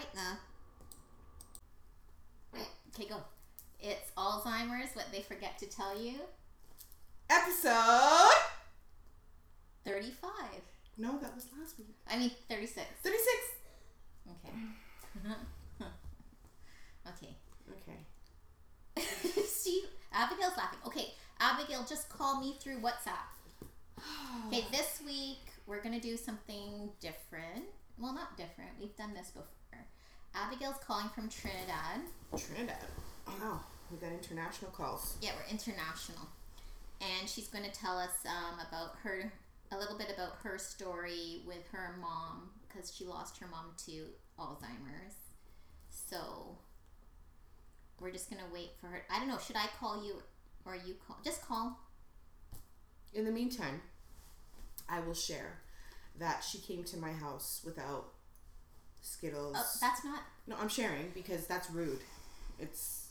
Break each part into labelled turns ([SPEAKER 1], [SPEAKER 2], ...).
[SPEAKER 1] right, now. Okay, go. It's Alzheimer's, what they forget to tell you.
[SPEAKER 2] Episode.
[SPEAKER 1] 35.
[SPEAKER 2] No, that was last week.
[SPEAKER 1] I mean, 36.
[SPEAKER 2] 36.
[SPEAKER 1] Okay. okay.
[SPEAKER 2] Okay.
[SPEAKER 1] See, Abigail's laughing. Okay, Abigail, just call me through WhatsApp. Okay, this week we're gonna do something different. Well, not different. We've done this before. Abigail's calling from Trinidad.
[SPEAKER 2] Trinidad. Wow, we got international calls.
[SPEAKER 1] Yeah, we're international, and she's going to tell us um, about her a little bit about her story with her mom because she lost her mom to Alzheimer's. So we're just gonna wait for her. I don't know. Should I call you or you call? Just call.
[SPEAKER 2] In the meantime, I will share that she came to my house without Skittles.
[SPEAKER 1] Oh, that's not.
[SPEAKER 2] no, I'm sharing because that's rude. It's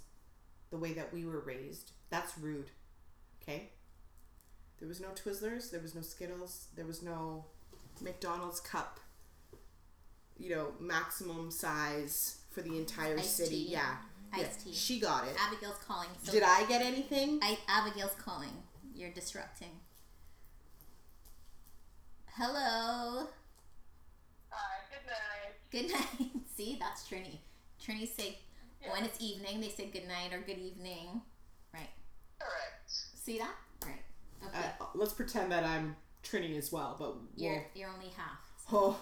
[SPEAKER 2] the way that we were raised. That's rude. Okay? There was no Twizzlers, there was no Skittles, there was no McDonald's cup, you know, maximum size for the entire
[SPEAKER 1] Iced
[SPEAKER 2] city.
[SPEAKER 1] tea.
[SPEAKER 2] Yeah.
[SPEAKER 1] Iced
[SPEAKER 2] yeah.
[SPEAKER 1] tea.
[SPEAKER 2] She got it.
[SPEAKER 1] Abigail's calling. So
[SPEAKER 2] Did I get anything?
[SPEAKER 1] I, Abigail's calling. You're disrupting. Hello.
[SPEAKER 3] Hi, good night.
[SPEAKER 1] Good night. See, that's Trini. Trini say when it's evening, they say good night or good evening. Right.
[SPEAKER 3] Correct.
[SPEAKER 1] See that? Right. Okay.
[SPEAKER 2] Uh, let's pretend that I'm Trini as well, but
[SPEAKER 1] you're
[SPEAKER 2] we'll,
[SPEAKER 1] you're only half.
[SPEAKER 2] oh,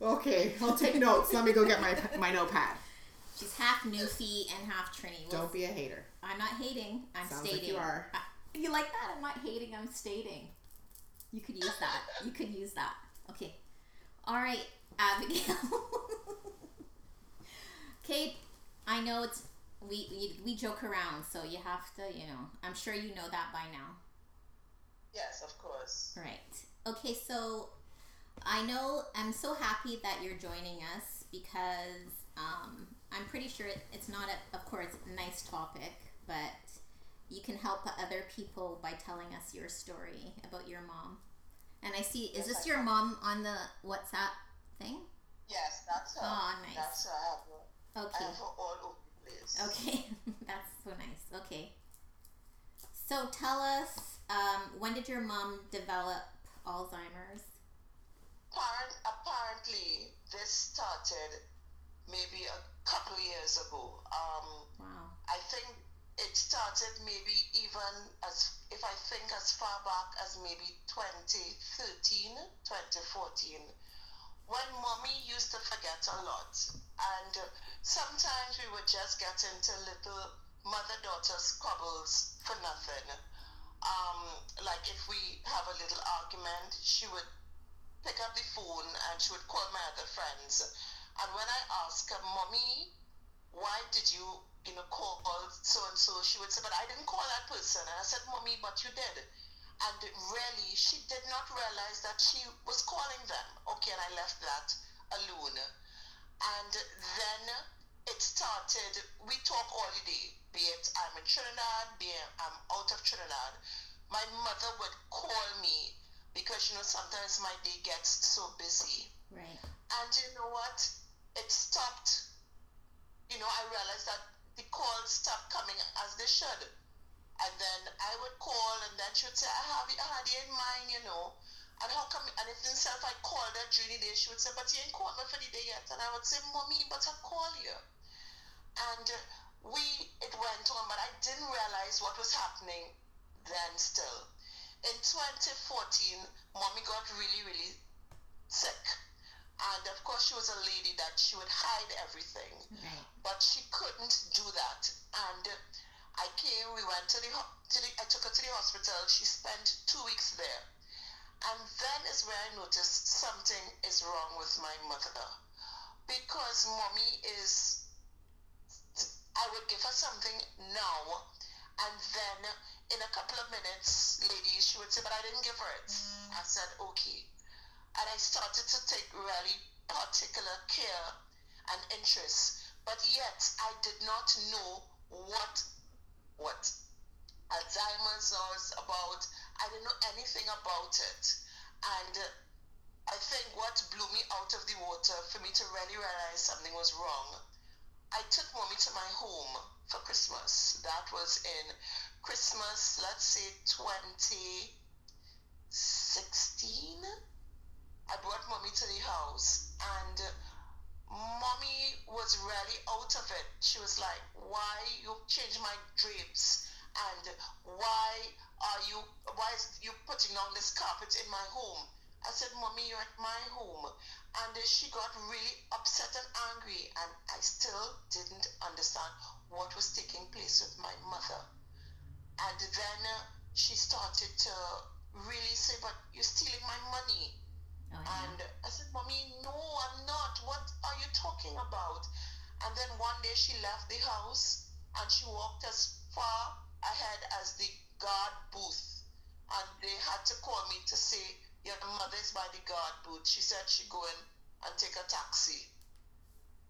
[SPEAKER 2] okay. I'll take notes. Let me go get my my notepad.
[SPEAKER 1] She's half Newfie and half Trini. Well,
[SPEAKER 2] Don't be a hater.
[SPEAKER 1] I'm not hating. I'm
[SPEAKER 2] Sounds like
[SPEAKER 1] stating.
[SPEAKER 2] you are.
[SPEAKER 1] I- you like that? I'm not hating. I'm stating. You could use that. You could use that. Okay. All right, Abigail. Kate, I know it's we, we we joke around, so you have to, you know. I'm sure you know that by now.
[SPEAKER 3] Yes, of course.
[SPEAKER 1] Right. Okay, so I know I'm so happy that you're joining us because um, I'm pretty sure it, it's not, a, of course, a nice topic, but you can help other people by telling us your story about your mom. And I see, is
[SPEAKER 3] Yes,
[SPEAKER 1] this
[SPEAKER 3] I
[SPEAKER 1] your
[SPEAKER 3] can.
[SPEAKER 1] mom on the WhatsApp thing?
[SPEAKER 3] Yes, that's her.
[SPEAKER 1] Aw, nice.
[SPEAKER 3] That's her. I have her. I have her all over the place.
[SPEAKER 1] Okay, that's so nice. Okay. So tell us, um, when did your mom develop Alzheimer's?
[SPEAKER 3] Apparent, apparently, this started maybe a couple years ago. Um,
[SPEAKER 1] Wow.
[SPEAKER 3] I think it started maybe even as, if I think as far back as maybe 2013, 2014, when mommy used to forget a lot. And sometimes we would just get into little mother daughter squabbles for nothing. Um, like if we have a little argument, she would pick up the phone and she would call my other friends. And when I ask her, Mommy, why did you, you know, call so and so? She would say, but I didn't call that person. And I said, Mommy, but you did. And really, she did not realize that she was calling left that alone. And then it started, we talk all the day, be it I'm in Trinidad, be it I'm out of Trinidad. My mother would call me because, you know, sometimes my day gets so busy.
[SPEAKER 1] Right.
[SPEAKER 3] And you know what? It stopped. You know, I realized that the calls stopped coming as they should. And then I would call, and then she would say, I have you, I had you in mind, you know. And how come, and if if I called her during the day, she would say, but you ain't called me for the day yet. And I would say, Mommy, but I call you. And uh, we, it went on, but I didn't realize what was happening then still. In 2014, Mommy got really, really sick. And of course, she was a lady that she would hide everything
[SPEAKER 1] Right.
[SPEAKER 3] but she couldn't do that. And I came, we went to the, to the, I took her to the hospital. She spent two weeks there. And then is where I noticed something is wrong with my mother. Because mommy is, I would give her something now, and then in a couple of minutes, ladies, she would say, but I didn't give her it. I said, okay. And I started to take really particular care and interest but yet I did not know what what Alzheimer's was about. I didn't know anything about it, and I think what blew me out of the water for me to really realize something was wrong, I took mommy to my home for Christmas. That was in Christmas, let's say 2016. I brought mommy to the house and mommy was really out of it. She was like, why you change my drapes? And why are you, why is you putting on this carpet in my home? I said, mommy, you're at my home. And she got really upset and angry. And I still didn't understand what was taking place with my mother. And then uh, she started to really say, but you're stealing my money
[SPEAKER 1] Oh, yeah.
[SPEAKER 3] and I said, Mommy, no, I'm not. What are you talking about? And then one day she left the house and she walked as far ahead as the guard booth. And they had to call me to say, Your mother is by the guard booth. She said she go in and take a taxi.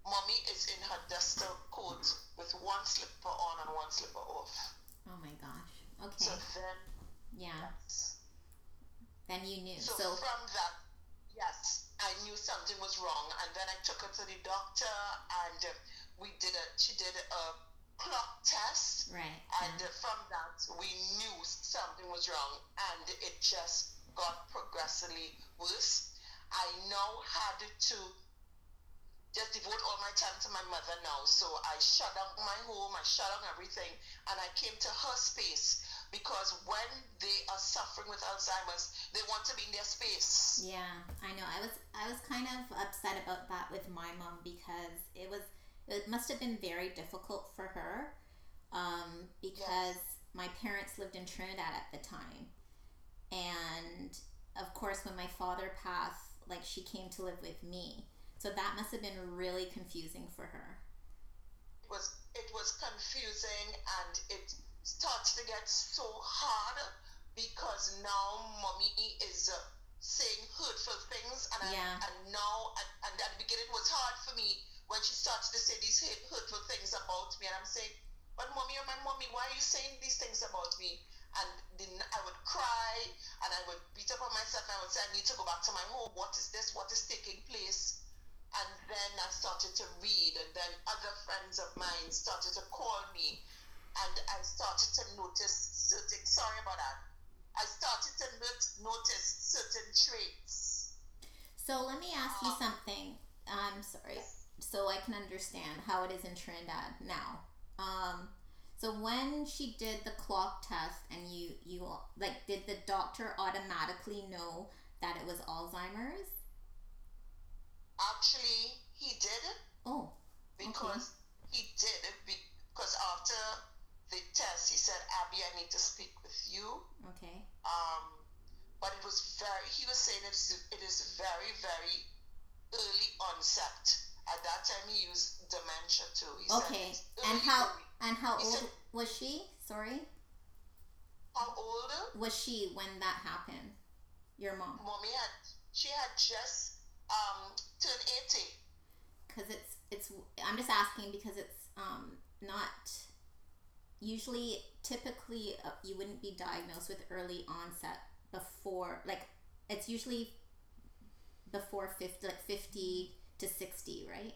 [SPEAKER 3] Mommy is in her duster coat with one slipper on and one slipper off.
[SPEAKER 1] Oh my gosh. Okay.
[SPEAKER 3] So then,
[SPEAKER 1] Yeah. Then you knew.
[SPEAKER 3] So,
[SPEAKER 1] So
[SPEAKER 3] from that, yes, I knew something was wrong, and then I took her to the doctor, and we did a. She did a clock test,
[SPEAKER 1] right.
[SPEAKER 3] and uh, from that we knew something was wrong, and it just got progressively worse. I now had to just devote all my time to my mother now. So I shut down my home, I shut down everything, and I came to her space because when they are suffering with Alzheimer's, they want to be in their space.
[SPEAKER 1] Yeah, I know. I was I was kind of upset about that with my mom because it was it must have been very difficult for her um, because my parents lived in Trinidad at the time, and of course when my father passed, like she came to live with me, so that must have been really confusing for her.
[SPEAKER 3] It was it was confusing and it starts to get so hard because now mommy is uh, saying hurtful things and I, and now and, and at the beginning it was hard for me when she starts to say these hurtful things about me and I'm saying but mommy you're my mommy why are you saying these things about me and then I would cry and I would beat up on myself and I would say I need to go back to my home what is this what is taking place and then I started to read, and then other friends of mine started to call me, and I started to notice certain. Sorry about that. I started to not- notice certain traits.
[SPEAKER 1] So let me ask you um, something. I'm sorry. So I can understand how it is in Trinidad now. Um, so when she did the clock test and you you like did the doctor automatically know that it was Alzheimer's?
[SPEAKER 3] Actually, he did it
[SPEAKER 1] Oh,
[SPEAKER 3] because he did it because after the test, he said, "Abby, I need to speak with you."
[SPEAKER 1] okay.
[SPEAKER 3] Um, but it was very. He was saying it's, it is very very early onset. At that time, he used dementia too. He
[SPEAKER 1] Okay. And how and how
[SPEAKER 3] He
[SPEAKER 1] old
[SPEAKER 3] said-
[SPEAKER 1] was she? Sorry.
[SPEAKER 3] How old?
[SPEAKER 1] Was she when that happened? Your mom?
[SPEAKER 3] Mommy had she had just um turned eighty.
[SPEAKER 1] because it's it's i'm just asking because it's um not usually typically uh, you wouldn't be diagnosed with early onset before like it's usually before 50 like 50 to 60 right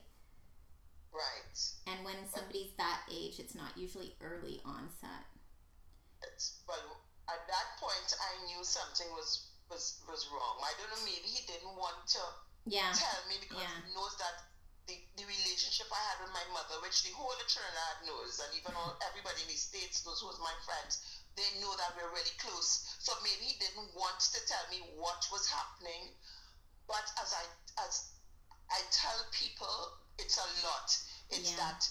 [SPEAKER 3] Right.
[SPEAKER 1] and when somebody's that age it's not usually early onset
[SPEAKER 3] It's, well, at that point, I knew something was was was wrong. I don't know. Maybe he didn't want to
[SPEAKER 1] yeah
[SPEAKER 3] tell me because
[SPEAKER 1] Yeah.
[SPEAKER 3] he knows that the, the relationship I had with my mother, which the whole of Trinidad knows, and even all everybody in the states knows who's my friends. They know that we're really close. So maybe he didn't want to tell me what was happening. But as I as I tell people, it's a lot. It's
[SPEAKER 1] Yeah.
[SPEAKER 3] that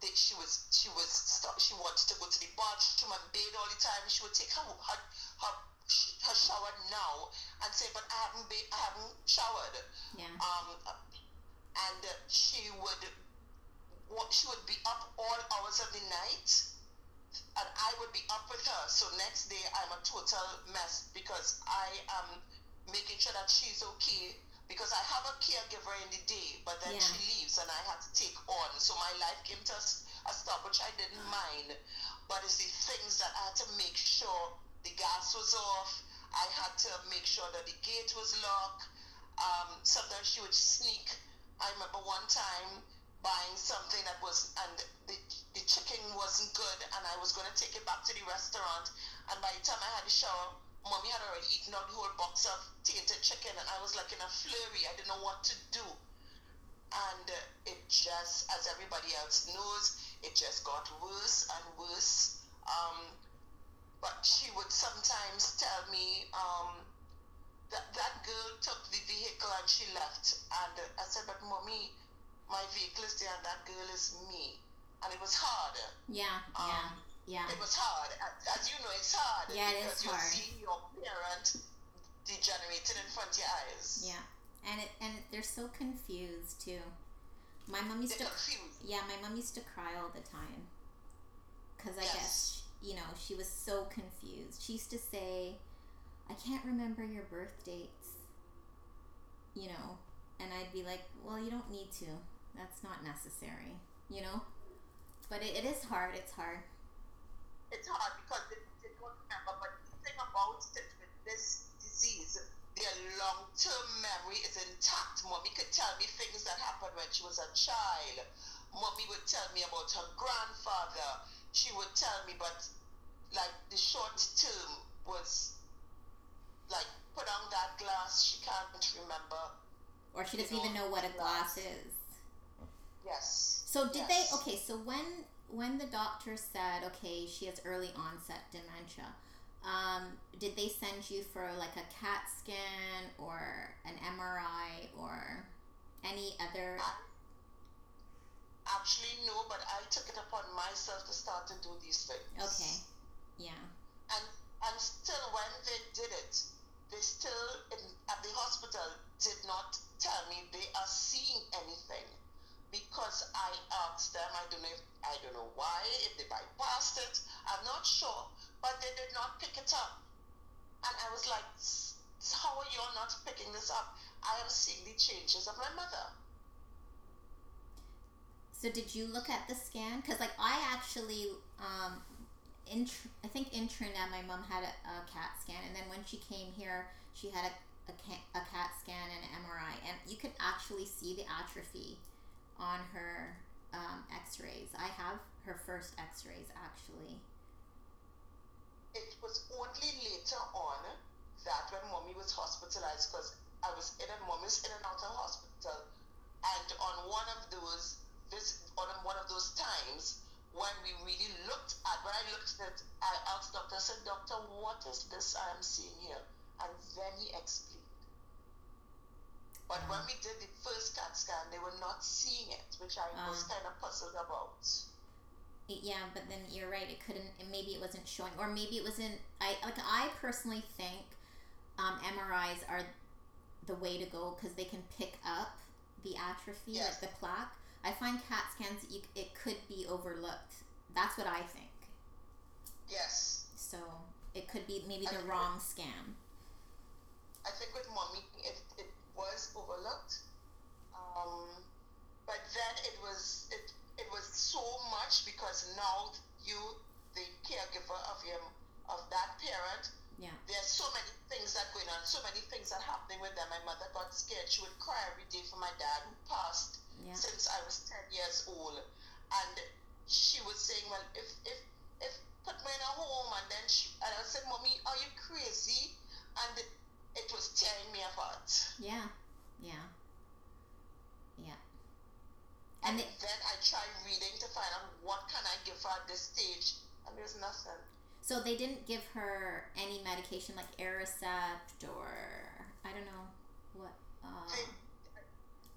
[SPEAKER 3] that she was she was st- she wanted to go to the bathroom and bathe all the time. She would take her her her, her shower now and say, "But I haven't ba- I haven't showered."
[SPEAKER 1] yeah
[SPEAKER 3] Um, and she would she would be up all hours of the night, and I would be up with her. So next day I'm a total mess because I am making sure that she's okay. Because I have a caregiver in the day, but then
[SPEAKER 1] Yeah.
[SPEAKER 3] she leaves and I had to take on. So my life came to a stop, which I didn't mind. But it's the things that I had to make sure the gas was off. I had to make sure that the gate was locked. Um, sometimes she would sneak. I remember one time buying something that was and the, the chicken wasn't good and I was going to take it back to the restaurant and by the time I had the shower mommy had already eaten out the whole box of tainted chicken and I was like in a flurry. I didn't know what to do. And uh, it just as everybody else knows it just got worse and worse. Um, but she would sometimes tell me um, that that girl took the vehicle and she left. And uh, I said but mommy my vehicle is there and that girl is me. And it was hard.
[SPEAKER 1] Yeah, um, yeah, yeah.
[SPEAKER 3] It was hard. As you know, it's hard.
[SPEAKER 1] Yeah, it is
[SPEAKER 3] hard. You see your parent degenerating in front of your eyes.
[SPEAKER 1] Yeah. And it and they're so confused too. My mom used
[SPEAKER 3] they're
[SPEAKER 1] to
[SPEAKER 3] confused.
[SPEAKER 1] Yeah, my mom used to cry all the time. Cuz I yes. guess, you know, she was so confused. She used to say, "I can't remember your birth dates." You know, and I'd be like, "Well, you don't need to." that's not necessary, you know? But it, it is hard. It's hard.
[SPEAKER 3] It's hard because they, they don't remember. But the thing about it with this disease, their long term memory is intact. Mommy could tell me things that happened when she was a child. Mommy would tell me about her grandfather. She would tell me, but like the short term was like put on that glass. She can't remember.
[SPEAKER 1] Or she doesn't even know what a glass is.
[SPEAKER 3] Yes.
[SPEAKER 1] So did
[SPEAKER 3] yes.
[SPEAKER 1] they? Okay, so when when the doctor said, okay, she has early onset dementia, um, did they send you for like a CAT scan or an MRI or any other?
[SPEAKER 3] Actually, no, but I took it upon myself to start to do these things.
[SPEAKER 1] Okay. Yeah.
[SPEAKER 3] And and still, when they did it, they still in, at the hospital did not tell me they are seeing anything because I asked them, I don't know if, I don't know why, if they bypassed it, I'm not sure, but they did not pick it up. And I was like, how are you not picking this up? I am seeing the changes of my mother.
[SPEAKER 1] So did you look at the scan? Because like I actually, um, in I think in Trinidad, my mom had a, a CAT scan, and then when she came here, she had a a, a CAT scan and an MRI, and you could actually see the atrophy on her um, x-rays. I have her first x-rays actually.
[SPEAKER 3] It was only later on that when mommy was hospitalized because I was in and mommy's in and out of hospital and on one of those this on one of those times when we really looked at when I looked at I asked doctor I said doctor what is this I am seeing here and then he explained but when we did the first CAT scan, they were not seeing it, which I uh, was kind of puzzled about.
[SPEAKER 1] Yeah, but then you're right. It couldn't. Maybe it wasn't showing, or maybe it wasn't. I like. I personally think um, MRIs are the way to go because they can pick up the atrophy, yes. like the plaque. I find CAT scans, you, it could be overlooked. That's what I think.
[SPEAKER 3] Yes.
[SPEAKER 1] So it could be maybe the wrong scan.
[SPEAKER 3] I think with mommy, it, it was overlooked. Um, but then it was it it was so much because now you, the caregiver of your of that parent,
[SPEAKER 1] yeah.
[SPEAKER 3] There's so many things that going on, so many things that happening with them. My mother got scared. She would cry every day for my dad who passed yeah. since I was ten years old. And she was saying, Well, if if if put me in a home and then she and I said, Mommy, are you crazy? And it was tearing me apart.
[SPEAKER 1] Yeah, yeah, yeah.
[SPEAKER 3] And, and it, then I tried reading to find out what can I give her at this stage, and there's nothing.
[SPEAKER 1] So they didn't give her any medication like Aricept or I don't know what. Uh...
[SPEAKER 3] They,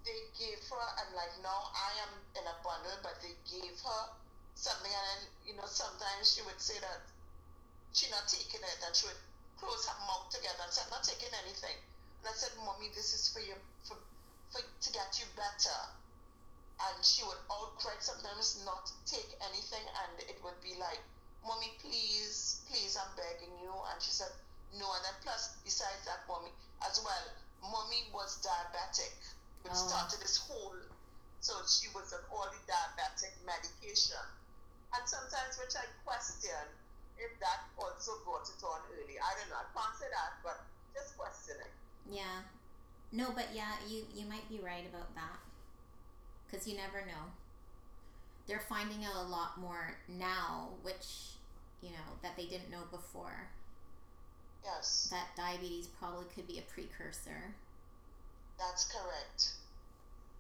[SPEAKER 3] they gave her, and like now I am in a bundle, but they gave her something, and then you know sometimes she would say that she not taking it, and she would close her mouth together and said, I'm not taking anything. And I said, Mommy, this is for you, for, for to get you better. And she would outright sometimes not take anything, and it would be like, Mommy, please, please, I'm begging you. And she said, No. And then plus, besides that, Mommy, as well, Mommy was diabetic, which oh. started this whole. So she was on all the diabetic medication. And sometimes, which I question, if that also brought it on early. I don't know. I can't say that, but just questioning.
[SPEAKER 1] Yeah. No, but yeah, you you might be right about that. Cuz you never know. They're finding out a lot more now, which, you know, that they didn't know before.
[SPEAKER 3] Yes,
[SPEAKER 1] That diabetes probably could be a precursor.
[SPEAKER 3] that's correct.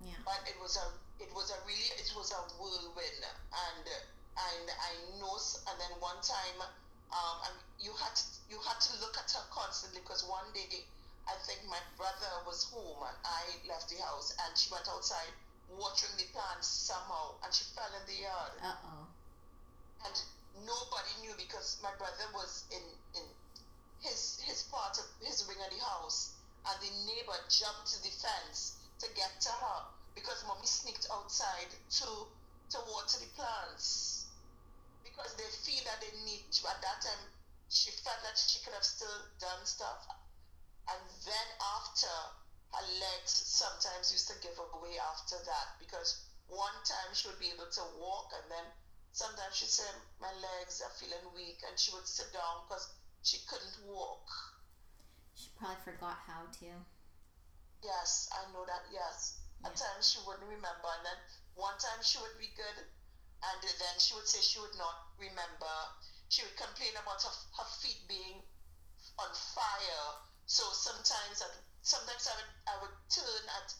[SPEAKER 1] Yeah.
[SPEAKER 3] But it was a it was a really it was a whirlwind and and I know and then one time um and you had to, you had to look at her constantly because one day I think my brother was home and I left the house and she went outside watering the plants somehow and she fell in the yard
[SPEAKER 1] Uh-oh.
[SPEAKER 3] and nobody knew because my brother was in in his his part of his wing of the house and the neighbor jumped to the fence to get to her because mommy sneaked outside to to water the plants because they feel that they need to at that time she felt that she could have still done stuff. And then after her legs sometimes used to give away after that because one time she would be able to walk and then sometimes she'd say my legs are feeling weak and she would sit down because she couldn't walk.
[SPEAKER 1] She probably forgot how to.
[SPEAKER 3] yes i know that yes. At times she wouldn't remember and then one time she would be good and then she would say she would not remember. She would complain about her, her feet being on fire. So sometimes I, sometimes I would, I would turn at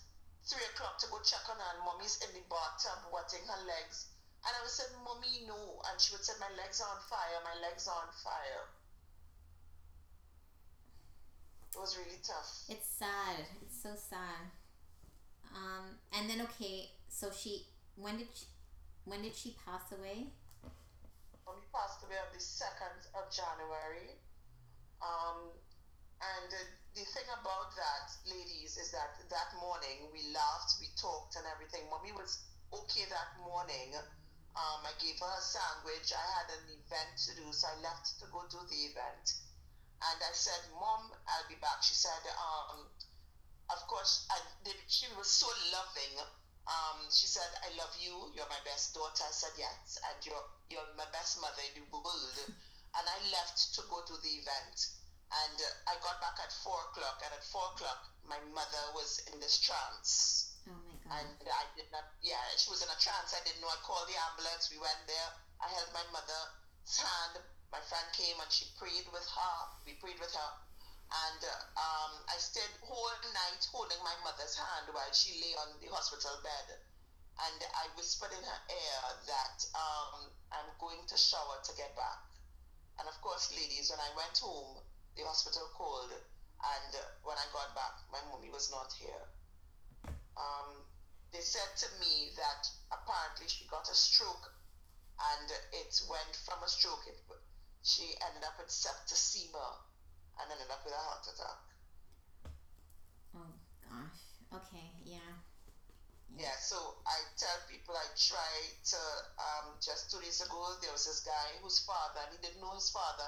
[SPEAKER 3] three o'clock to go check on her and mommy's in the bathtub wetting her legs. And I would say mommy no. And she would say my legs are on fire my legs are on fire. It was really tough.
[SPEAKER 1] It's sad. It's so sad. Um, and then okay, so she when did she when did she pass away?
[SPEAKER 3] Mommy passed away on the 2nd of January. Um, and uh, the thing about that, ladies, is that that morning we laughed, we talked, and everything. Mommy was okay that morning. Um, I gave her a sandwich. I had an event to do, so I left to go to the event. And I said, Mom, I'll be back. She said, um, of course, I, they, she was so loving. Um, she said, I love you. You're my best daughter. I said, yes. And you're, you're my best mother in the world. and I left to go to the event. And uh, I got back at 4 o'clock. And at 4 o'clock, my mother was in this trance.
[SPEAKER 1] Oh my god.
[SPEAKER 3] And I did not, yeah, she was in a trance. I didn't know. I called the ambulance. We went there. I held my mother's hand. My friend came and she prayed with her. We prayed with her. And uh, um, I stayed whole night holding my mother's hand while she lay on the hospital bed. And I whispered in her ear that um, I'm going to shower to get back. And of course, ladies, when I went home, the hospital called. And when I got back, my mommy was not here um, they said to me that apparently she got a stroke and it went from a stroke, it, she ended up with septicemia and ended up with a heart attack.
[SPEAKER 1] oh gosh. Okay. Yeah.
[SPEAKER 3] Yeah, so I tell people I tried to, um, just two days ago, there was this guy whose father, and he didn't know his father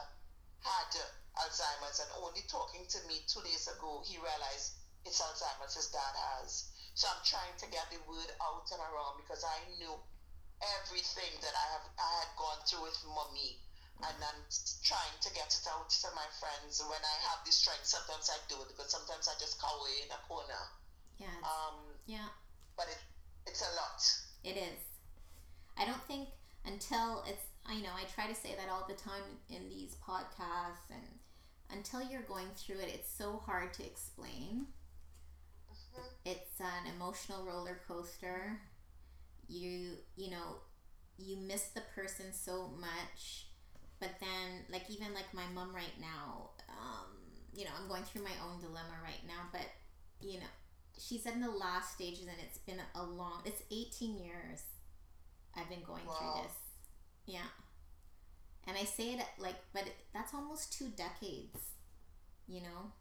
[SPEAKER 3] had Alzheimer's, and only talking to me two days ago, he realized it's Alzheimer's his dad has. So I'm trying to get the word out and around because I knew everything that I have I had gone through with mommy, and I'm trying to get it out to my friends. When I have the strength, sometimes I do it because sometimes I just cower in a corner.
[SPEAKER 1] Yeah.
[SPEAKER 3] Um,
[SPEAKER 1] yeah.
[SPEAKER 3] but it, it's a lot.
[SPEAKER 1] It is. I don't think until it's I know I try to say that all the time in these podcasts and until you're going through it it's so hard to explain.
[SPEAKER 3] Mhm.
[SPEAKER 1] It's an emotional roller coaster. You you know, you miss the person so much. But then like even like my mom right now, um, you know, I'm going through my own dilemma right now, but you know, she's in the last stages and it's been a long it's 18 years i've been going
[SPEAKER 3] Wow.
[SPEAKER 1] through this. Yeah. And i say it like but it, that's almost two decades you know?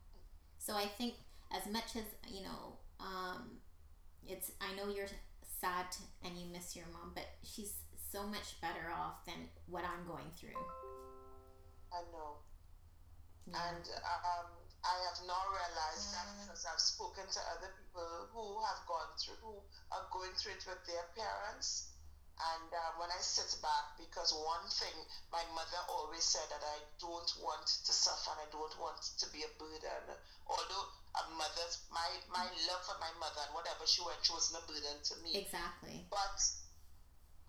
[SPEAKER 1] So i think as much as you know um it's i know you're sad and you miss your mom but she's so much better off than what i'm going through
[SPEAKER 3] I know.
[SPEAKER 1] yeah.
[SPEAKER 3] And um, I have now realized that because I've spoken to other people who have gone through, who are going through it with their parents. And uh, when I sit back, because one thing my mother always said that I don't want to suffer and I don't want to be a burden. Although a mother's my my love for my mother and whatever she went through wasn't a burden to me.
[SPEAKER 1] Exactly.
[SPEAKER 3] But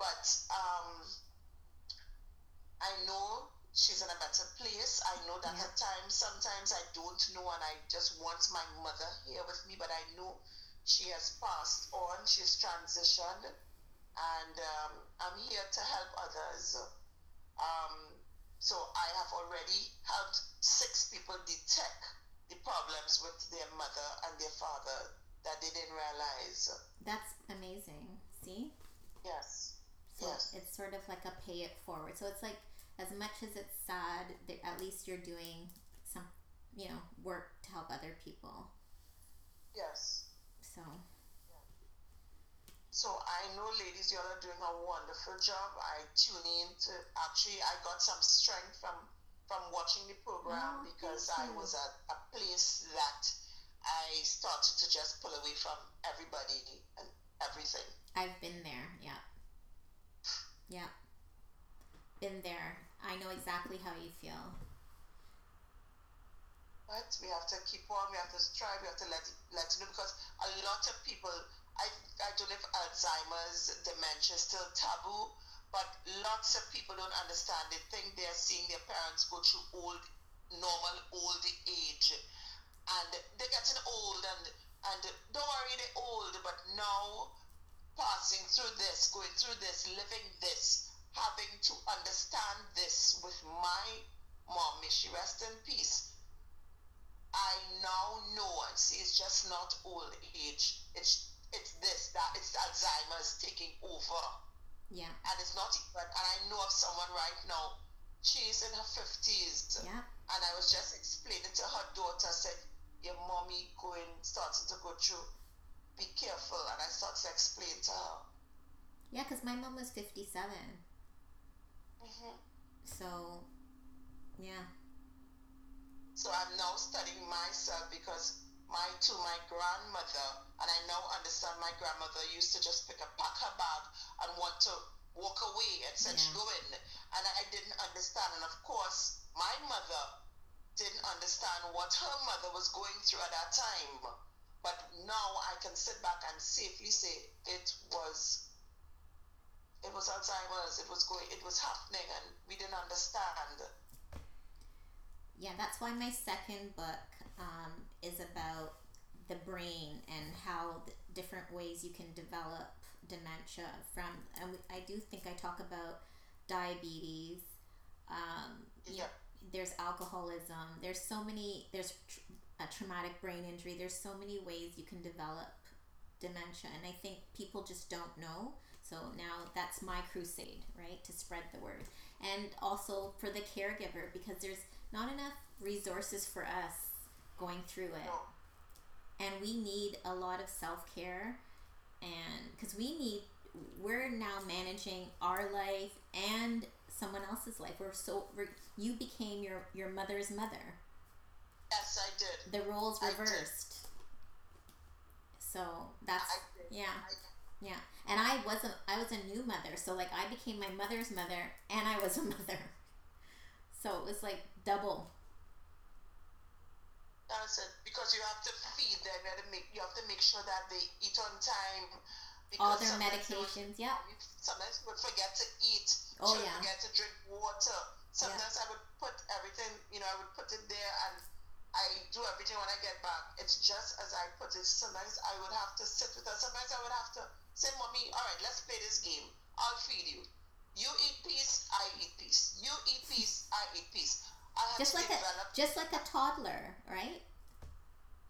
[SPEAKER 3] but um I know she's in a better place. I know that
[SPEAKER 1] Yeah.
[SPEAKER 3] at times sometimes I don't know and I just want my mother here with me, but I know she has passed on, she's transitioned and um, I'm here to help others. Um, so I have already helped six people detect the problems with their mother and their father that they didn't realize.
[SPEAKER 1] That's amazing. See?
[SPEAKER 3] Yes.
[SPEAKER 1] So
[SPEAKER 3] Yes.
[SPEAKER 1] it's sort of like a pay it forward. So it's like as much as it's sad, that at least you're doing some, you know, work to help other people.
[SPEAKER 3] Yes.
[SPEAKER 1] So
[SPEAKER 3] So I know, ladies, you all are doing a wonderful job. I tune in to actually, I got some strength from from watching the program
[SPEAKER 1] Oh,
[SPEAKER 3] because I
[SPEAKER 1] you.
[SPEAKER 3] was at a place that I started to just pull away from everybody and everything.
[SPEAKER 1] I've been there. Yeah. Yeah. Been there. I know exactly how you feel.
[SPEAKER 3] But we have to keep on. We have to strive. We have to let let you know because a lot of people. I I don't know if Alzheimer's, dementia is still taboo, but lots of people don't understand. They think they're seeing their parents go through old, normal old age, and they're getting old. And and don't worry, they're old, but now passing through this, going through this, living this, having to understand this with my mom. May she rest in peace. I now know and see it's just not old age. It's it's this, that it's Alzheimer's taking over.
[SPEAKER 1] Yeah.
[SPEAKER 3] And it's not even and I know of someone right now, she's in her fifties.
[SPEAKER 1] Yeah.
[SPEAKER 3] And I was just explaining to her daughter, said, Your mommy going starting to go through. Be careful and I start to explain to her.
[SPEAKER 1] Yeah, because my mom was 57.
[SPEAKER 3] hmm
[SPEAKER 1] So, yeah.
[SPEAKER 3] So I'm now studying myself because my to my grandmother, and I now understand my grandmother used to just pick a pack her bag and want to walk away and said she
[SPEAKER 1] Yeah.
[SPEAKER 3] go in, and I didn't understand. And of course, my mother didn't understand what her mother was going through at that time. But now I can sit back and safely say it was it was Alzheimer's. It was going. It was happening, and we didn't understand.
[SPEAKER 1] Yeah, that's why my second book um, is about the brain and how the different ways you can develop dementia from. And I do think I talk about diabetes. Um, you know,
[SPEAKER 3] Yeah.
[SPEAKER 1] there's alcoholism. There's so many. There's tr- a traumatic brain injury. There's so many ways you can develop dementia, and I think people just don't know. So now that's my crusade, right, to spread the word, and also for the caregiver because there's not enough resources for us going through it and we need a lot of self-care and because we need we're now managing our life and someone else's life we're so we're, you became your your mother's mother
[SPEAKER 3] Yes, I did.
[SPEAKER 1] the roles reversed so that's
[SPEAKER 3] I did.
[SPEAKER 1] yeah yeah and i wasn't i was a new mother so like i became my mother's mother and i was a mother so it was like double
[SPEAKER 3] That's it. Because you have to feed them. You have to make, you have to make sure that they eat on time.
[SPEAKER 1] all their
[SPEAKER 3] sometimes they would-
[SPEAKER 1] medications yep
[SPEAKER 3] Sometimes would forget to eat.
[SPEAKER 1] Oh, yeah.
[SPEAKER 3] forget to drink water. Sometimes I would put everything, you know, I would put it there and I do everything when I get back. It's just as I put it. Sometimes I would have to sit with her. Sometimes I would have to say, Mommy, all right, let's play this game. I'll feed you. You eat piece, I eat piece. You eat piece, I eat piece. I have
[SPEAKER 1] just
[SPEAKER 3] to
[SPEAKER 1] like a just like a toddler right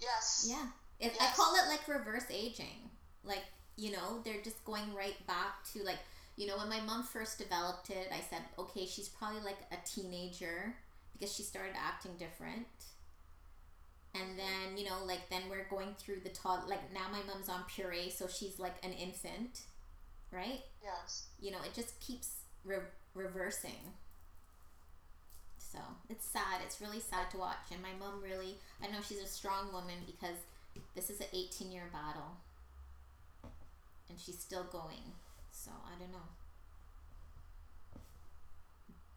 [SPEAKER 3] yes.
[SPEAKER 1] Yeah. It, I call it like reverse aging. Like, you know, they're just going right back to like, you know, when my mom first developed it, I said, okay, she's probably like a teenager because she started acting different. And then, you know, like then we're going through the tod like now my mom's on puree, so she's like an infant, right?
[SPEAKER 3] Yes.
[SPEAKER 1] You know, it just keeps re- reversing. So it's sad. It's really sad to watch. And my mom really, I know she's a strong woman because this is an 18 year battle. And she's still going. So I don't know.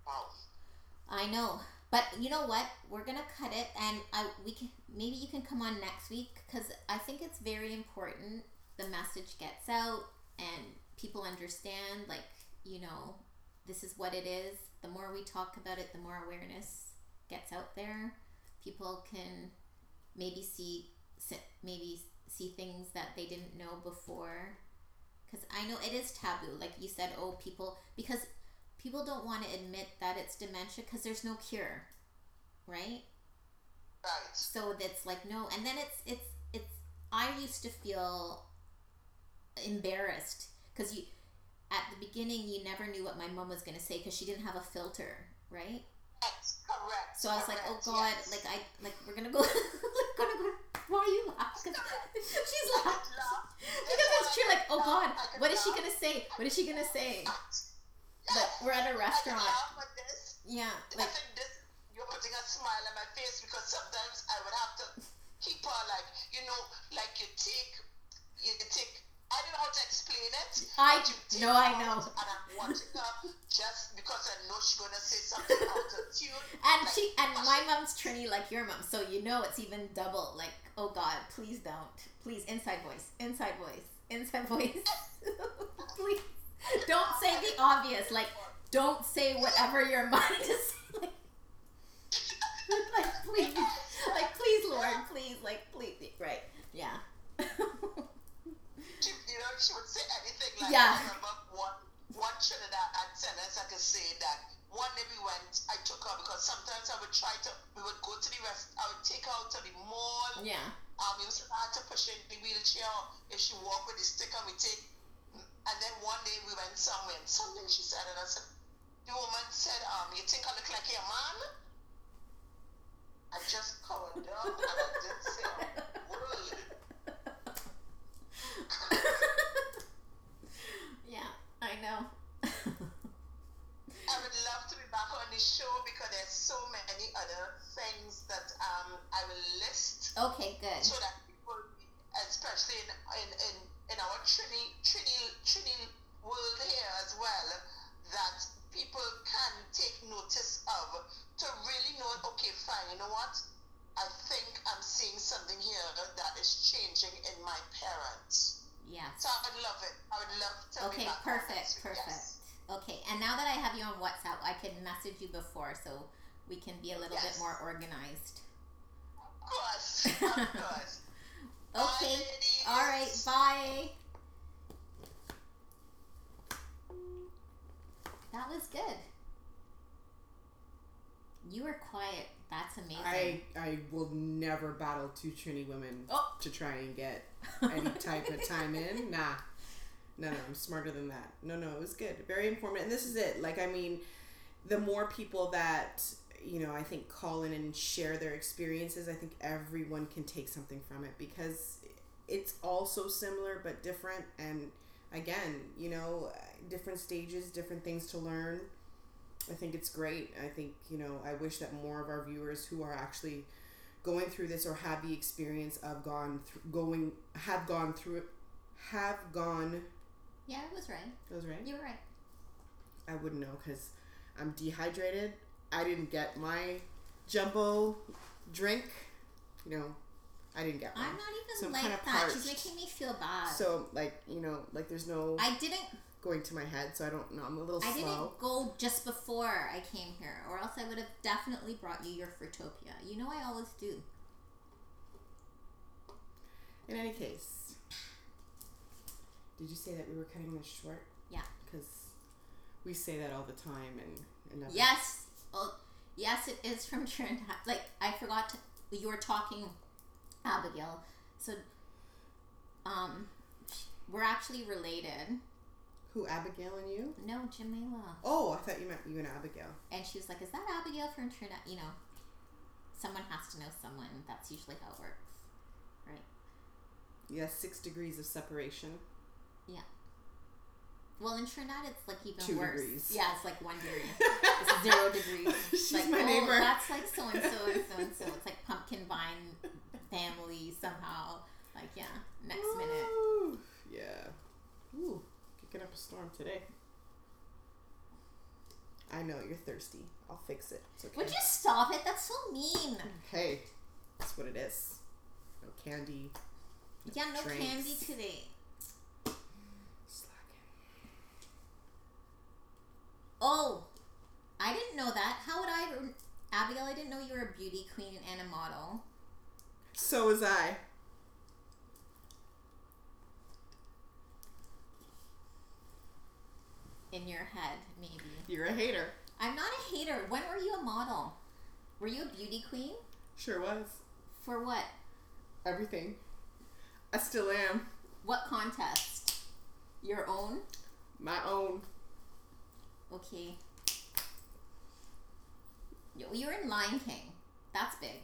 [SPEAKER 3] Wow.
[SPEAKER 1] I know. But you know what? We're gonna cut it, and I we can maybe you can come on next week because I think it's very important the message gets out and people understand. Like you know, this is what it is. The more we talk about it, the more awareness gets out there. People can maybe see maybe see things that they didn't know before because i know it is taboo like you said oh people because people don't want to admit that it's dementia because there's no cure right?
[SPEAKER 3] Right.
[SPEAKER 1] So that's like no and then it's it's it's i used to feel embarrassed because you at the beginning you never knew what my mom was going to say because she didn't have a filter right?
[SPEAKER 3] That's correct.
[SPEAKER 1] so i was like oh god
[SPEAKER 3] yes.
[SPEAKER 1] like i like we're gonna go we're gonna go why are you laughing? She's laughing.
[SPEAKER 3] Laugh.
[SPEAKER 1] because it's true like oh god what is she gonna say? What is she gonna say But we're at a restaurant
[SPEAKER 3] laugh at this.
[SPEAKER 1] yeah
[SPEAKER 3] I
[SPEAKER 1] like
[SPEAKER 3] think this you're putting a smile on my face because sometimes I would have to keep on like you know like you take you take I don't know how to explain it.
[SPEAKER 1] I-
[SPEAKER 3] but you take
[SPEAKER 1] no, I know.
[SPEAKER 3] And I'm watching her just because I know she's gonna say something out of tune.
[SPEAKER 1] And
[SPEAKER 3] like,
[SPEAKER 1] she and my mom's Trini like your mom, so you know it's even double. Like, oh God, please don't, please inside voice, inside voice, inside voice. please don't say the obvious. Like, don't say whatever your mind is. Like, like please, like please, Lord,
[SPEAKER 3] on
[SPEAKER 1] WhatsApp, I can message you before so we can be a little
[SPEAKER 3] Yes.
[SPEAKER 1] bit more organized.
[SPEAKER 3] Of course, of course.
[SPEAKER 1] Okay.
[SPEAKER 3] ladies.
[SPEAKER 1] All right. Bye. That was good. You were quiet. That's amazing.
[SPEAKER 2] I I will never battle two Trini women
[SPEAKER 1] Oh.
[SPEAKER 2] to try and get any type of time in. Nah. No, no, I'm smarter than that. No, no, it was good. Very informative. And this is it. Like, I mean, the more people that, you know, I think call in and share their experiences, I think everyone can take something from it because it's all so similar but different. And again, you know, different stages, different things to learn. I think it's great. I think, you know, I wish that more of our viewers who are actually going through this or have the experience of gone through going have gone through have gone
[SPEAKER 1] yeah, it was right.
[SPEAKER 2] that was right
[SPEAKER 1] You were right.
[SPEAKER 2] i wouldn't know because i'm dehydrated i didn't get my jumbo drink you know i didn't get one
[SPEAKER 1] I'm not even
[SPEAKER 2] So I'm
[SPEAKER 1] like
[SPEAKER 2] kinda
[SPEAKER 1] that. She's
[SPEAKER 2] parched.
[SPEAKER 1] making me feel bad.
[SPEAKER 2] so like you know like there's no
[SPEAKER 1] I didn't.
[SPEAKER 2] going to my head so i don't know i'm a little
[SPEAKER 1] I
[SPEAKER 2] slow
[SPEAKER 1] didn't go just before I came here, or else I would have definitely brought you your Fruitopia. You know I always do.
[SPEAKER 2] in any case did you say that we were cutting this short
[SPEAKER 1] Yeah.
[SPEAKER 2] because we say that all the time and, and
[SPEAKER 1] Yes. Oh, yes, it is from Trinidad. Like I forgot to. You were talking, Abigail. So, um, we're actually related.
[SPEAKER 2] who abigail and you
[SPEAKER 1] No, Jamila.
[SPEAKER 2] oh i thought you meant you and abigail
[SPEAKER 1] And she was like, "Is that Abigail from Trinidad?" You know, someone has to know someone. That's usually how it works, right?
[SPEAKER 2] yes six degrees of separation
[SPEAKER 1] Well, in Trinidad, it's like even
[SPEAKER 2] Two
[SPEAKER 1] worse.
[SPEAKER 2] degrees.
[SPEAKER 1] Yeah, it's like one degree. it's zero degrees.
[SPEAKER 2] She's
[SPEAKER 1] like,
[SPEAKER 2] my
[SPEAKER 1] oh,
[SPEAKER 2] neighbor.
[SPEAKER 1] that's like so and so and so and so. It's like pumpkin vine family somehow. Like yeah, next minute.
[SPEAKER 2] Yeah. Ooh, kicking up a storm today. I know you're thirsty. I'll fix it. It's okay.
[SPEAKER 1] Would you stop it? That's so mean.
[SPEAKER 2] Hey, that's what it is. No candy.
[SPEAKER 1] Yeah, no
[SPEAKER 2] Drinks.
[SPEAKER 1] candy today. Oh, I didn't know that. How would I, Abigail? I didn't know you were a beauty queen and a model.
[SPEAKER 2] So was I.
[SPEAKER 1] In your head, maybe.
[SPEAKER 2] You're a hater.
[SPEAKER 1] I'm not a hater. When were you a model? Were you a beauty queen?
[SPEAKER 2] Sure was.
[SPEAKER 1] For what?
[SPEAKER 2] Everything. I still am.
[SPEAKER 1] What contest? Your own?
[SPEAKER 2] My own.
[SPEAKER 1] Okay. You you were in Lion King. That's big.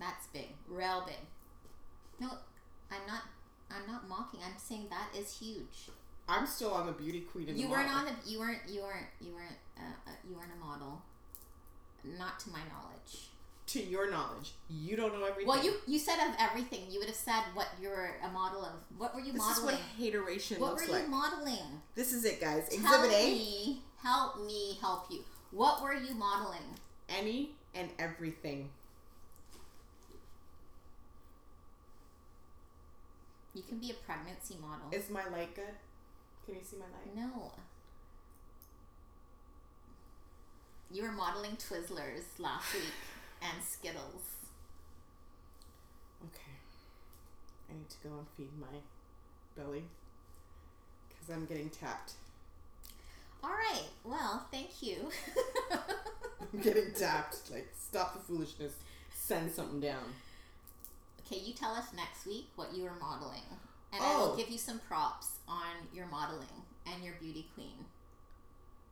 [SPEAKER 1] That's big. Real big. No, I'm not. I'm not mocking. I'm saying that is huge.
[SPEAKER 2] I'm still on the beauty queen and
[SPEAKER 1] You
[SPEAKER 2] the
[SPEAKER 1] weren't
[SPEAKER 2] model.
[SPEAKER 1] on the. You weren't. You weren't. You weren't. Uh, uh, you weren't a model. Not to my knowledge.
[SPEAKER 2] To your knowledge, you don't know everything.
[SPEAKER 1] Well, you you said of everything. You would have said what you're a model of. What were you modeling?
[SPEAKER 2] This is what hateration
[SPEAKER 1] what
[SPEAKER 2] looks
[SPEAKER 1] were
[SPEAKER 2] like.
[SPEAKER 1] you modeling?
[SPEAKER 2] this is it, guys.
[SPEAKER 1] Tell
[SPEAKER 2] Exhibit A.
[SPEAKER 1] me. Help me help you. What were you modeling?
[SPEAKER 2] Any and everything.
[SPEAKER 1] You can be a pregnancy model.
[SPEAKER 2] Is my light good? Can you see my light?
[SPEAKER 1] no. You were modeling Twizzlers last week and Skittles.
[SPEAKER 2] Okay. I need to go and feed my belly because I'm getting tapped.
[SPEAKER 1] All right. Well, thank you.
[SPEAKER 2] I'm getting tapped. Like, stop the foolishness. Send something down.
[SPEAKER 1] okay, you tell us next week what you are modeling, and I
[SPEAKER 2] Oh.
[SPEAKER 1] will give you some props on your modeling and your beauty queen.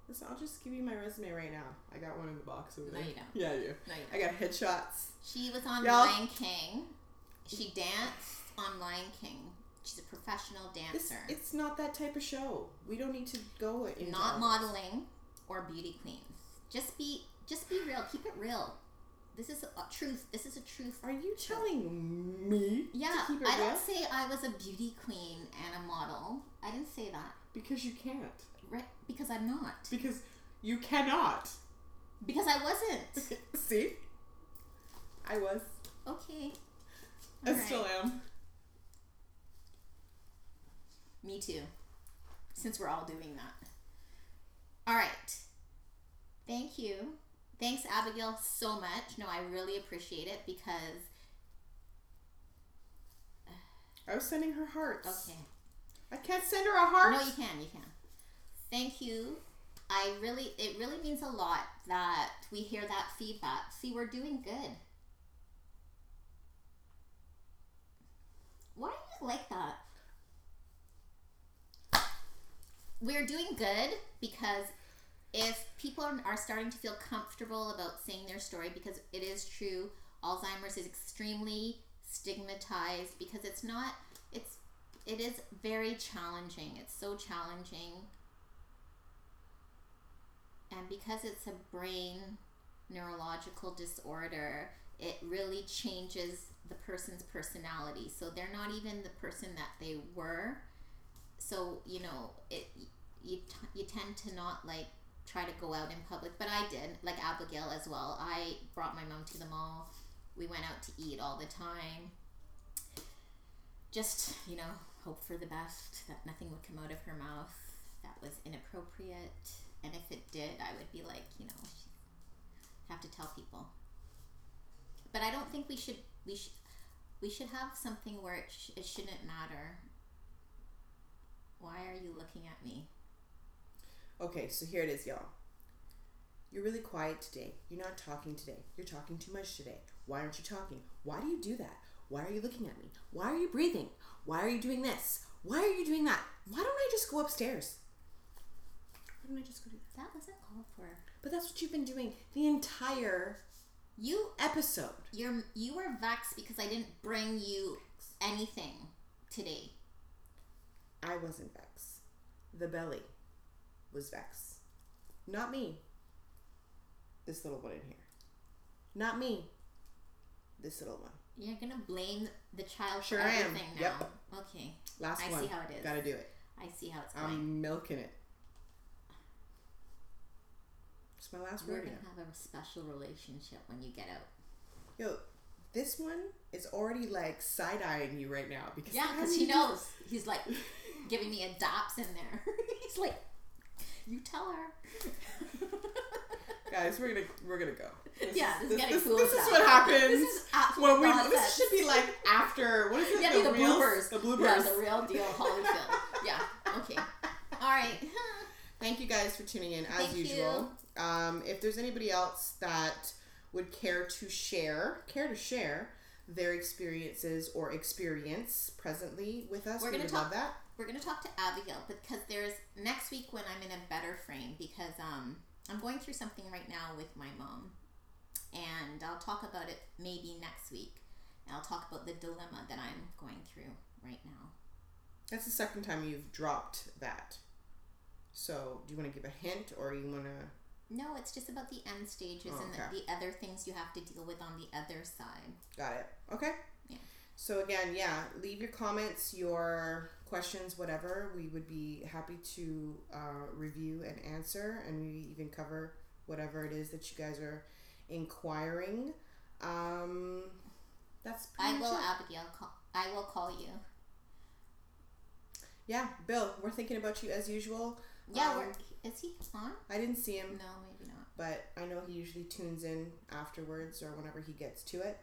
[SPEAKER 2] Listen, I'll just give you my resume right now. I got one in the box over
[SPEAKER 1] No,
[SPEAKER 2] there.
[SPEAKER 1] you don't.
[SPEAKER 2] Yeah, I do.
[SPEAKER 1] No, you
[SPEAKER 2] I got headshots.
[SPEAKER 1] She was on
[SPEAKER 2] Y'all-
[SPEAKER 1] Lion King. She danced on Lion King. She's a professional
[SPEAKER 2] This,
[SPEAKER 1] dancer.
[SPEAKER 2] it's not that type of show. We don't need to go into
[SPEAKER 1] Not modeling or beauty queens. Just be just be real. Keep it real. This is a truth. This is a truth.
[SPEAKER 2] Are you telling me
[SPEAKER 1] Yeah,
[SPEAKER 2] to keep it
[SPEAKER 1] I
[SPEAKER 2] real?
[SPEAKER 1] didn't say I was a beauty queen and a model. I didn't say that.
[SPEAKER 2] Because you can't.
[SPEAKER 1] Right? Because I'm not.
[SPEAKER 2] Because you cannot.
[SPEAKER 1] Because I wasn't.
[SPEAKER 2] See? I was.
[SPEAKER 1] Okay.
[SPEAKER 2] I
[SPEAKER 1] Alright.
[SPEAKER 2] still am.
[SPEAKER 1] Me too. Since we're all doing that. All right. Thank you. Thanks, Abigail, so much. No, I really appreciate it because.
[SPEAKER 2] I was sending her hearts.
[SPEAKER 1] Okay.
[SPEAKER 2] I can't send her a heart.
[SPEAKER 1] No, you can. You can. Thank you. I really, it really means a lot that we hear that feedback. See, we're doing good. Why do you like that? We're doing good because if people are, are starting to feel comfortable about saying their story, because it is true, Alzheimer's is extremely stigmatized because it's not, it's, it is very challenging. It's so challenging. Because it's a brain neurological disorder, it really changes the person's personality. So they're not even the person that they were. So you know, it you t- you tend to not like try to go out in public, but I did, like Abigail as well. I brought my mom to the mall. We went out to eat all the time. Just you know, hope for the best that nothing would come out of her mouth that was inappropriate. And if it did, I would be like, you know, have to tell people. But I don't think we should. We should. We should have something where it, sh- it shouldn't matter. Why are you looking at me?
[SPEAKER 2] Okay, so here it is, y'all. You're really quiet today. You're not talking today. You're talking too much today. Why aren't you talking? Why do you do that? Why are you looking at me? Why are you breathing? Why are you doing this? Why are you doing that? Why don't I just go upstairs? Why don't I just go do that?
[SPEAKER 1] That wasn't called for.
[SPEAKER 2] But that's what you've been doing the entire
[SPEAKER 1] You
[SPEAKER 2] episode.
[SPEAKER 1] you're you were vexed because I didn't bring you anything today.
[SPEAKER 2] I wasn't vexed. The belly was vexed. Not me. This little one in here. Not me. This little one.
[SPEAKER 1] You're gonna blame the child
[SPEAKER 2] Sure
[SPEAKER 1] for
[SPEAKER 2] I am.
[SPEAKER 1] everything now.
[SPEAKER 2] Yep.
[SPEAKER 1] Okay.
[SPEAKER 2] Last
[SPEAKER 1] I
[SPEAKER 2] one.
[SPEAKER 1] I see how it is.
[SPEAKER 2] Gotta do it.
[SPEAKER 1] I see how it's going.
[SPEAKER 2] I'm milking it. It's my last
[SPEAKER 1] We're
[SPEAKER 2] word.
[SPEAKER 1] gonna
[SPEAKER 2] now.
[SPEAKER 1] have a special relationship when you get out.
[SPEAKER 2] Yo, this one is already like side eyeing you right now because
[SPEAKER 1] Yeah, because he
[SPEAKER 2] you
[SPEAKER 1] knows. He's like giving me a dops in there. He's like, you tell her.
[SPEAKER 2] Guys, we're gonna we're gonna go. This
[SPEAKER 1] yeah,
[SPEAKER 2] is,
[SPEAKER 1] this,
[SPEAKER 2] this,
[SPEAKER 1] is getting
[SPEAKER 2] this,
[SPEAKER 1] cool.
[SPEAKER 2] this is what happens
[SPEAKER 1] This is
[SPEAKER 2] when we.
[SPEAKER 1] nonsense.
[SPEAKER 2] This should be like after what is it?
[SPEAKER 1] yeah,
[SPEAKER 2] the,
[SPEAKER 1] the,
[SPEAKER 2] reels?
[SPEAKER 1] bloopers.
[SPEAKER 2] The bloopers.
[SPEAKER 1] Yeah, the real deal Holyfield. yeah. Okay. All right.
[SPEAKER 2] Thank you guys for tuning in as
[SPEAKER 1] Thank
[SPEAKER 2] usual. Um, if there's anybody else that would care to share, care to share their experiences or experience presently with us,
[SPEAKER 1] We're
[SPEAKER 2] we
[SPEAKER 1] gonna
[SPEAKER 2] would
[SPEAKER 1] talk-
[SPEAKER 2] love that.
[SPEAKER 1] We're gonna talk to Abigail because there's next week when I'm in a better frame because um I'm going through something right now with my mom, and I'll talk about it maybe next week. I'll talk about the dilemma that I'm going through right now.
[SPEAKER 2] That's the second time you've dropped that. So, do you want to give a hint, or you want to?
[SPEAKER 1] No, it's just about the end stages
[SPEAKER 2] Oh,
[SPEAKER 1] and
[SPEAKER 2] okay.
[SPEAKER 1] the, the other things you have to deal with on the other side.
[SPEAKER 2] Got it. Okay.
[SPEAKER 1] Yeah.
[SPEAKER 2] So again, yeah, leave your comments, your questions, whatever. We would be happy to uh, review and answer, and we even cover whatever it is that you guys are inquiring. Um, that's pretty
[SPEAKER 1] I will,
[SPEAKER 2] it.
[SPEAKER 1] Abigail. Call, I will call you.
[SPEAKER 2] Yeah, Bill, we're thinking about you as usual.
[SPEAKER 1] Yeah,
[SPEAKER 2] Um,
[SPEAKER 1] we're, is he on?
[SPEAKER 2] I didn't see him,
[SPEAKER 1] No, maybe not.
[SPEAKER 2] but I know he usually tunes in afterwards or whenever he gets to it.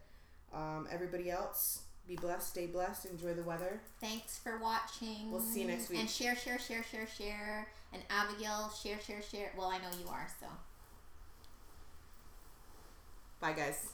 [SPEAKER 2] Um, everybody else, be blessed, stay blessed, enjoy the weather.
[SPEAKER 1] Thanks for watching.
[SPEAKER 2] We'll see you next week.
[SPEAKER 1] And share, share, share, share, share. And Abigail, share, share, share. Well, I know you are, so.
[SPEAKER 2] Bye, guys.